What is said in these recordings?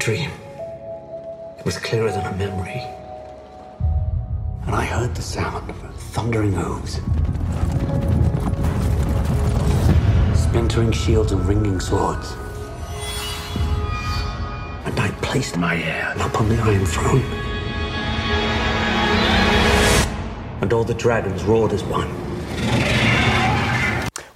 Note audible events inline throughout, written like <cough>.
dream. It was clearer than a memory. And I heard the sound of thundering hooves. Splintering shields and ringing swords. And I placed my heir upon the Iron Throne. And all the dragons roared as one.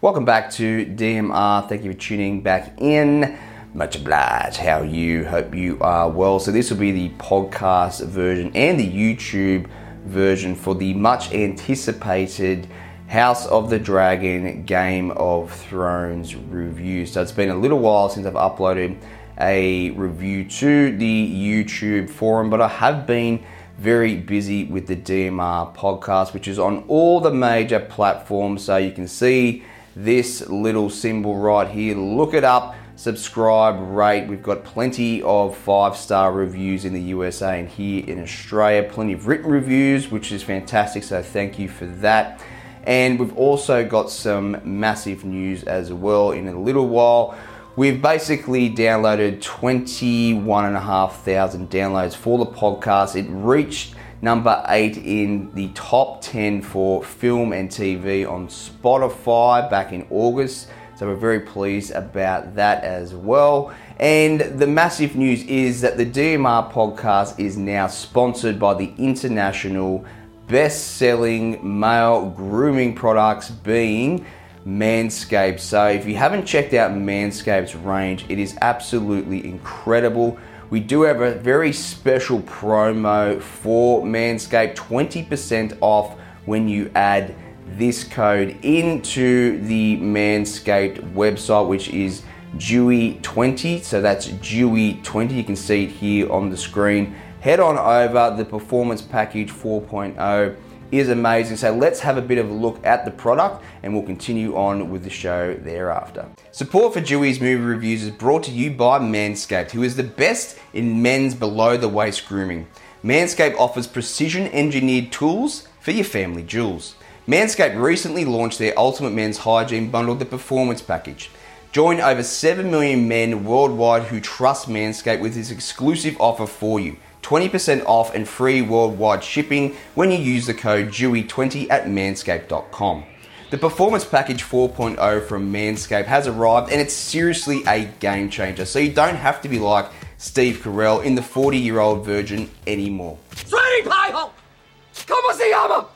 Welcome back to DMR. Thank you for tuning back in. Much obliged. How you? Hope you are well. So, this will be the podcast version and the YouTube version for the much anticipated House of the Dragon Game of Thrones review. So, it's been a little while since I've uploaded a review to the YouTube forum, but I have been very busy with the DMR podcast, which is on all the major platforms. So, you can see this little symbol right here. Look it up, subscribe, rate. We've got plenty of five star reviews in the USA and here in Australia, plenty of written reviews, which is fantastic. So, thank you for that. And we've also got some massive news as well in a little while. We've basically downloaded 21,500 downloads for the podcast. It reached number eight in the top 10 for film and TV on Spotify back in August. So we're very pleased about that as well. And the massive news is that the DMR podcast is now sponsored by the international best selling male grooming products being Manscaped. So if you haven't checked out Manscaped's range, it is absolutely incredible. We do have a very special promo for Manscaped 20% off when you add this code into the Manscaped website, which is Dewey20. So that's Dewey20. You can see it here on the screen. Head on over. The Performance Package 4.0 is amazing. So let's have a bit of a look at the product and we'll continue on with the show thereafter. Support for Dewey's movie reviews is brought to you by Manscaped, who is the best in men's below the waist grooming. Manscaped offers precision engineered tools for your family jewels. Manscaped recently launched their Ultimate Men's Hygiene Bundle, the Performance Package. Join over 7 million men worldwide who trust Manscaped with this exclusive offer for you. 20% off and free worldwide shipping when you use the code DEWEY20 at manscaped.com. The Performance Package 4.0 from Manscaped has arrived and it's seriously a game changer. So you don't have to be like Steve Carell in the 40 year old virgin anymore. Sweetie Pie! ¿Cómo se llama?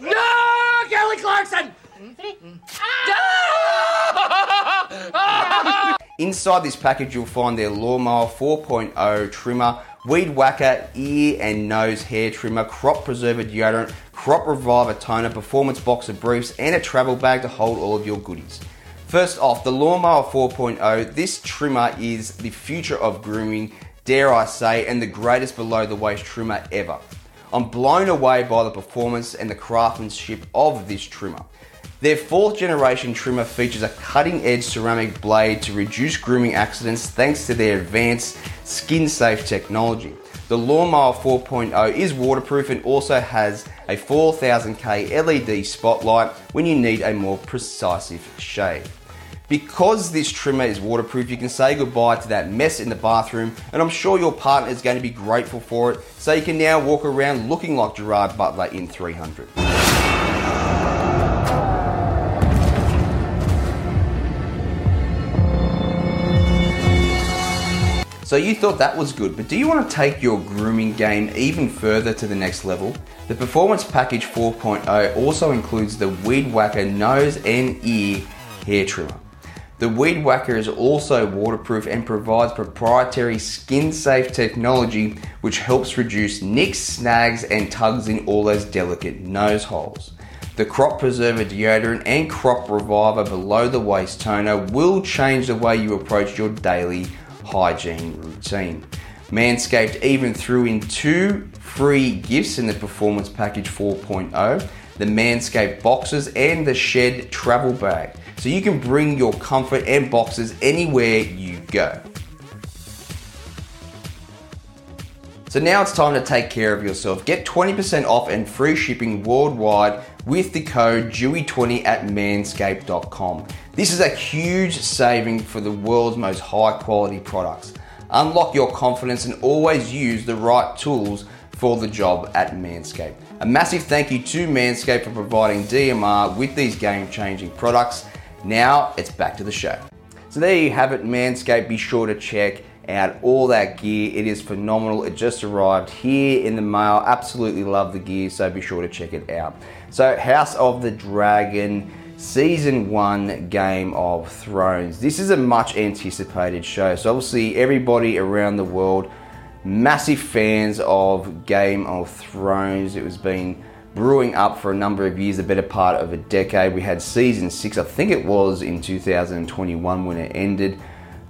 No! Kelly Clarkson! <laughs> Inside this package, you'll find their Lawnmower 4.0 trimmer, Weed Whacker ear and nose hair trimmer, Crop Preserver deodorant, Crop Reviver toner, Performance boxer briefs, and a travel bag to hold all of your goodies. First off, the Lawnmower 4.0. This trimmer is the future of grooming, dare I say, and the greatest below the waist trimmer ever. I'm blown away by the performance and the craftsmanship of this trimmer. Their fourth generation trimmer features a cutting edge ceramic blade to reduce grooming accidents thanks to their advanced skin safe technology. The Lawnmower 4.0 is waterproof and also has a 4000K LED spotlight when you need a more precise shave. Because this trimmer is waterproof, you can say goodbye to that mess in the bathroom, and I'm sure your partner is going to be grateful for it, so you can now walk around looking like Gerard Butler in 300. So you thought that was good, but do you want to take your grooming game even further to the next level? The Performance Package 4.0 also includes the Weed Whacker nose and ear hair trimmer. The Weed Whacker is also waterproof and provides proprietary skin safe technology which helps reduce nicks, snags, and tugs in all those delicate nose holes. The Crop Preserver deodorant and Crop Reviver below the waist toner will change the way you approach your daily hygiene routine. Manscaped even threw in two free gifts in the Performance Package 4.0 the Manscaped boxes and the Shed travel bag. So you can bring your comfort and boxes anywhere you go. So now it's time to take care of yourself. Get 20% off and free shipping worldwide with the code DEWEY20 at manscaped.com. This is a huge saving for the world's most high quality products. Unlock your confidence and always use the right tools for the job at Manscaped. A massive thank you to Manscaped for providing DMR with these game changing products. Now it's back to the show. So there you have it, Manscaped. Be sure to check out all that gear. It is phenomenal. It just arrived here in the mail. Absolutely love the gear, so be sure to check it out. So, House of the Dragon season one Game of Thrones. This is a much anticipated show. So, obviously, everybody around the world, massive fans of Game of Thrones. It was been brewing up for a number of years, a better part of a decade. We had season six, I think it was in 2021 when it ended.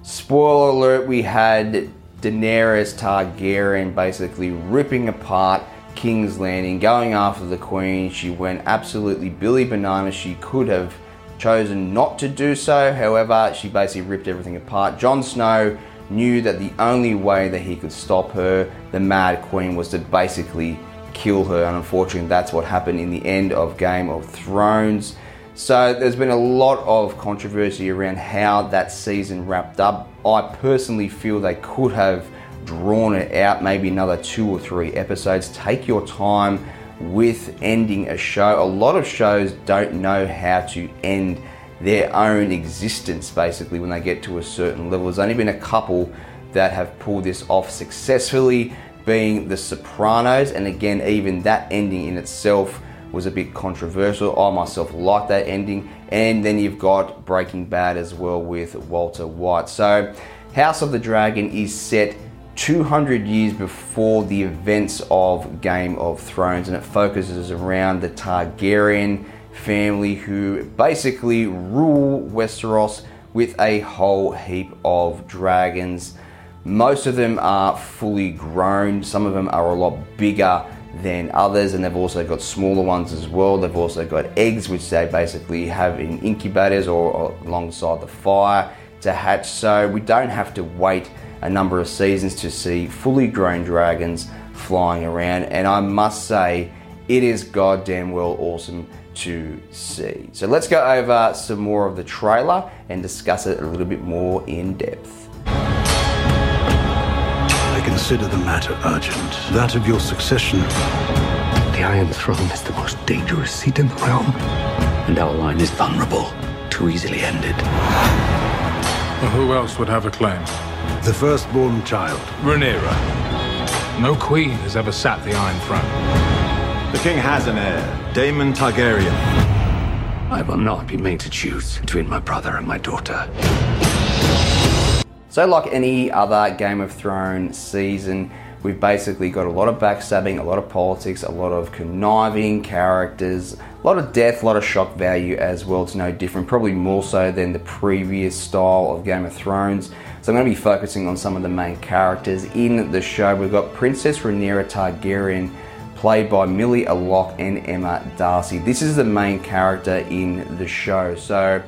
Spoiler alert, we had Daenerys Targaryen basically ripping apart King's Landing, going after the Queen. She went absolutely Billy Bananas. She could have chosen not to do so. However, she basically ripped everything apart. Jon Snow knew that the only way that he could stop her, the Mad Queen, was to basically kill her. And unfortunately, that's what happened in the end of Game of Thrones. So there's been a lot of controversy around how that season wrapped up. I personally feel they could have drawn it out maybe another two or three episodes. Take your time with ending a show. A lot of shows don't know how to end their own existence basically when they get to a certain level. There's only been a couple that have pulled this off successfully, being The Sopranos, and again, even that ending in itself was a bit controversial. I myself like that ending. And then you've got Breaking Bad as well with Walter White. So, House of the Dragon is set 200 years before the events of Game of Thrones, and it focuses around the Targaryen family who basically rule Westeros with a whole heap of dragons. Most of them are fully grown, some of them are a lot bigger than others, and they've also got smaller ones as well. They've also got eggs, which they basically have in incubators or, alongside the fire to hatch. So we don't have to wait a number of seasons to see fully grown dragons flying around, and I must say, it is goddamn well awesome to see. So let's go over some more of the trailer and discuss it a little bit more in depth. I consider the matter urgent. That of your succession. The Iron Throne is the most dangerous seat in the realm, and our line is vulnerable, too easily ended. Well, who else would have a claim? The firstborn child. Rhaenyra. No queen has ever sat the Iron Throne. The king has an heir, Daemon Targaryen. I will not be made to choose between my brother and my daughter. So, like any other Game of Thrones season, we've basically got a lot of backstabbing, a lot of politics, a lot of conniving characters, a lot of death, a lot of shock value as well. It's no different, probably more so than the previous style of Game of Thrones. So, I'm going to be focusing on some of the main characters in the show. We've got Princess Rhaenyra Targaryen, played by Millie Alcock and Emma Darcy. This is the main character in the show. So,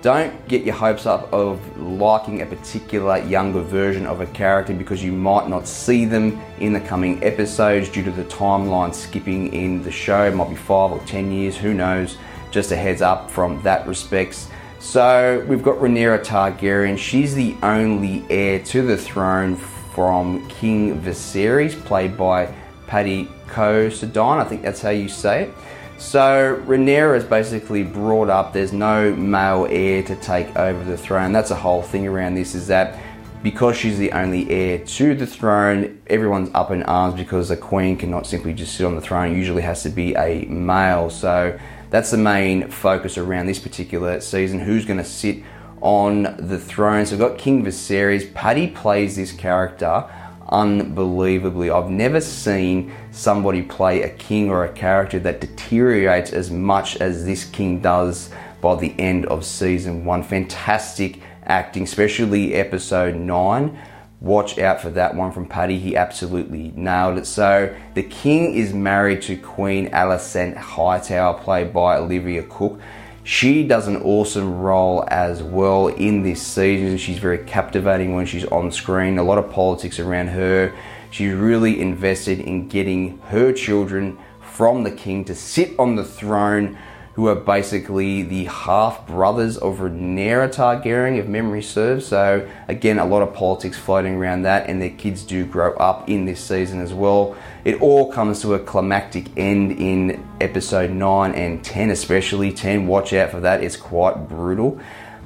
don't get your hopes up of liking a particular younger version of a character because you might not see them in the coming episodes due to the timeline skipping in the show. It might be five or ten years, who knows? Just a heads up from that respects. So we've got Rhaenyra Targaryen. She's the only heir to the throne from King Viserys, played by Paddy Considine. I think that's how you say it. So Rhaenyra is basically brought up. There's no male heir to take over the throne. That's a whole thing around this. Is that because she's the only heir to the throne, everyone's up in arms because a queen cannot simply just sit on the throne. It usually has to be a male. So that's the main focus around this particular season. Who's going to sit on the throne? So we've got King Viserys. Paddy plays this character unbelievably. I've never seen somebody play a king or a character that deteriorates as much as this king does by the end of season one. Fantastic acting, especially episode nine. Watch out for that one from Paddy. He absolutely nailed it. So, the king is married to Queen Alicent Hightower, played by Olivia Cooke. She does an awesome role as well in this season. She's very captivating when she's on screen. A lot of politics around her. She's really invested in getting her children from the king to sit on the throne who are basically the half brothers of Rhaenyra Targaryen, if memory serves. So, again, a lot of politics floating around that, and their kids do grow up in this season as well. It all comes to a climactic end in episode 9 and 10, especially 10. Watch out for that, it's quite brutal.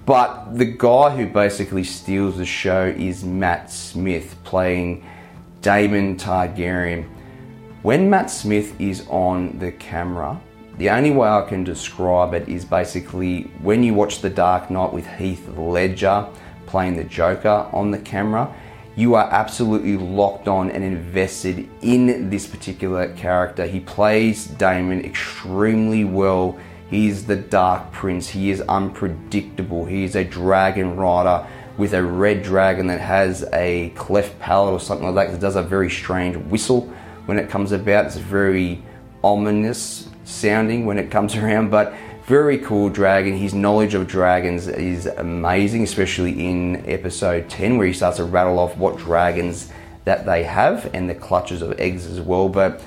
But the guy who basically steals the show is Matt Smith playing Daemon Targaryen. When Matt Smith is on the camera, the only way I can describe it is basically when you watch The Dark Knight with Heath Ledger playing the Joker on the camera, you are absolutely locked on and invested in this particular character. He plays Daemon extremely well. He's the Dark Prince. He is unpredictable. He is a dragon rider with a red dragon that has a cleft palate or something like that. It does a very strange whistle when it comes about. It's very ominous sounding when it comes <laughs> around, but very cool dragon. His knowledge of dragons is amazing, especially in episode 10, where he starts to rattle off what dragons that they have and the clutches of eggs as well. But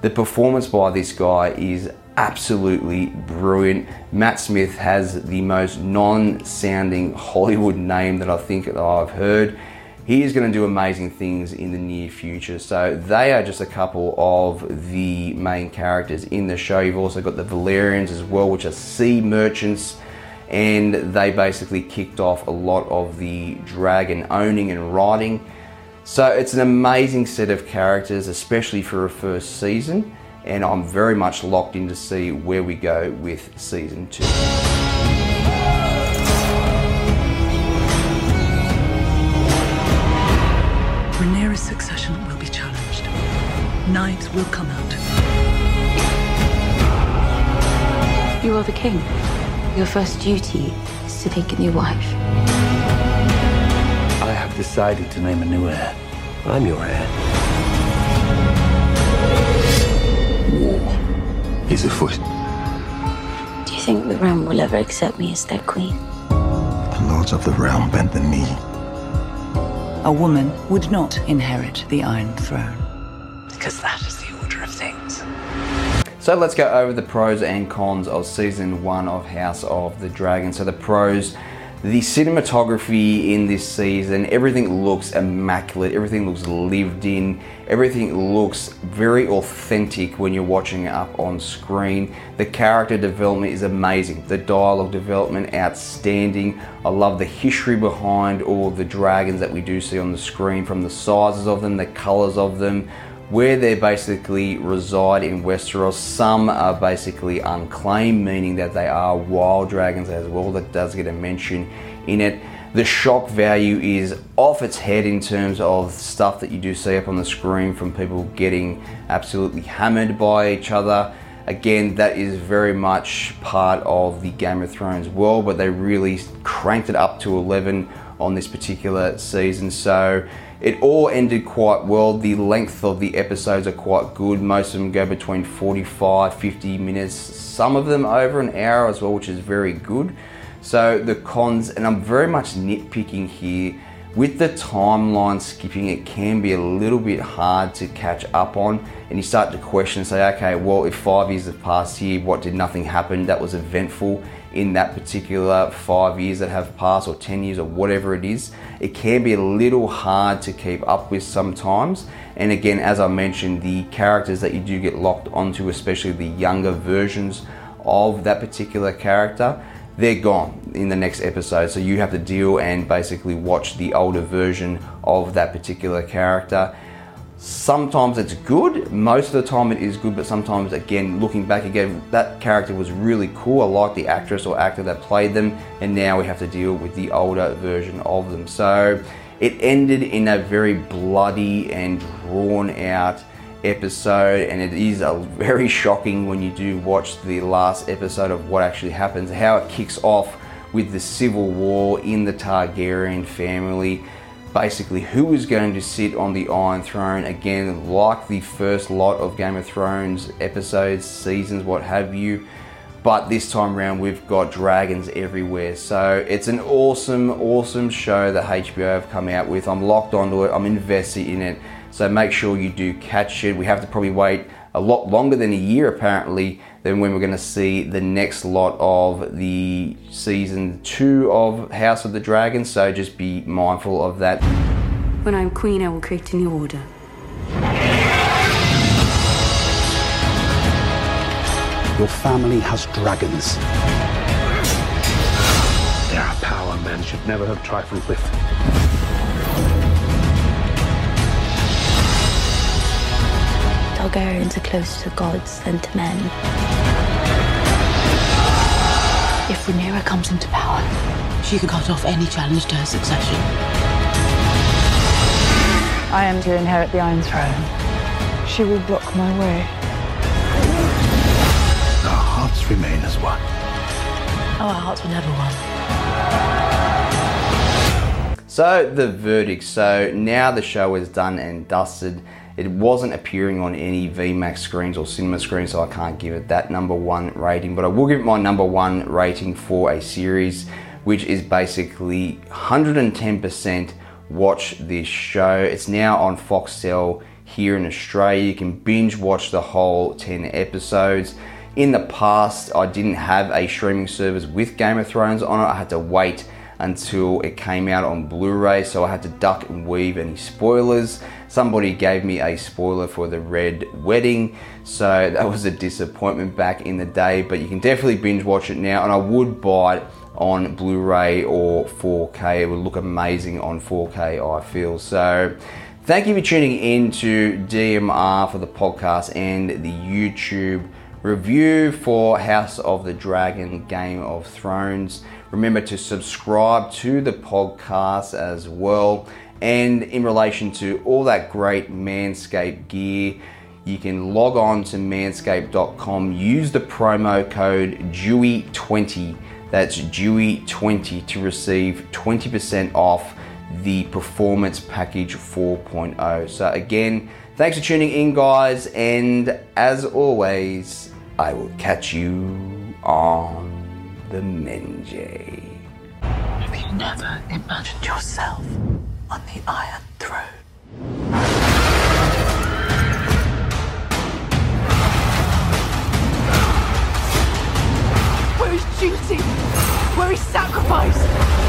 the performance by this guy is absolutely brilliant. Matt Smith has the most non sounding Hollywood name that I think I've heard. He is going to do amazing things in the near future. So, they are just a couple of the main characters in the show. You've also got the Velaryons as well, which are sea merchants, and they basically kicked off a lot of the dragon owning and riding. So, it's an amazing set of characters, especially for a first season and I'm very much locked in to see where we go with season two. Knives will come out. You are the king. Your first duty is to take a new wife. I have decided to name a new heir. I'm your heir. War is afoot. Do you think the realm will ever accept me as their queen? The lords of the realm bend the knee. A woman would not inherit the Iron Throne. Because that is the order of things. So let's go over the pros and cons of season one of House of the Dragon. So the pros, the cinematography in this season, everything looks immaculate, everything looks lived in, everything looks very authentic when you're watching it up on screen. The character development is amazing, the dialogue development outstanding. I love the history behind all the dragons that we do see on the screen, from the sizes of them, the colors of them where they basically reside in Westeros. Some are basically unclaimed, meaning that they are wild dragons as well. That does get a mention in it. The shock value is off its head in terms of stuff that you do see up on the screen from people getting absolutely hammered by each other. Again, that is very much part of the Game of Thrones world, but they really cranked it up to 11 on this particular season. So it all ended quite well. The length of the episodes are quite good. Most of them go between 45, 50 minutes, some of them over an hour as well, which is very good. So the cons, and I'm very much nitpicking here, with the timeline skipping, it can be a little bit hard to catch up on. And you start to question say, okay, well, if five years have passed here, what did nothing happen that was eventful in that particular five years that have passed, or 10 years, or whatever it is? It can be a little hard to keep up with sometimes. And again, as I mentioned, the characters that you do get locked onto, especially the younger versions of that particular character, they're gone in the next episode. So you have to deal and basically watch the older version of that particular character. Sometimes it's good, most of the time it is good, but sometimes, again, looking back again, that character was really cool. I like the actress or actor that played them, and now we have to deal with the older version of them. So it ended in a very bloody and drawn out episode, and it is a very shocking when you do watch the last episode of what actually happens, how it kicks off with the civil war in the Targaryen family. Basically, who is going to sit on the Iron Throne again, like the first lot of Game of Thrones episodes, seasons, what have you. But this time around, we've got dragons everywhere. So it's an awesome, awesome show that HBO have come out with. I'm locked onto it, I'm invested in it. So make sure you do catch it. We have to probably wait a lot longer than a year apparently than when we're going to see the next lot of the season two of House of the Dragon. So just be mindful of that. When I'm queen, I will create a new order. Your family has dragons. There are power men should never have trifled with. Targaryens are closer to gods than to men. If Rhaenyra comes into power, She can cut off any challenge to her succession. I am to inherit the Iron Throne. She will block my way. Our hearts remain as one. Our hearts were never one. So the verdict. So now the show is done and dusted. It wasn't appearing on any VMAX screens or cinema screens, so I can't give it that number one rating. But I will give it my number one rating for a series, which is basically 110% watch this show. It's now on Foxtel here in Australia. You can binge watch the whole 10 episodes. In the past, I didn't have a streaming service with Game of Thrones on it. I had to wait until it came out on Blu-ray, so I had to duck and weave any spoilers. Somebody gave me a spoiler for the Red Wedding, so <laughs> that was a disappointment back in the day, but you can definitely binge watch it now, and I would buy it on Blu-ray or 4K. It would look amazing on 4K, I feel. So thank you for tuning in to DMR for the podcast and the YouTube review for House of the Dragon Game of Thrones. Remember to subscribe to the podcast as well. And in relation to all that great Manscaped gear, you can log on to manscaped.com, use the promo code DEWEY20, that's DEWEY20 to receive 20% off the Performance Package 4.0. So, again, thanks for tuning in, guys, and as always, I will catch you on the Menjay. Have you never imagined yourself on the Iron Throne? Where is duty? Where is sacrifice?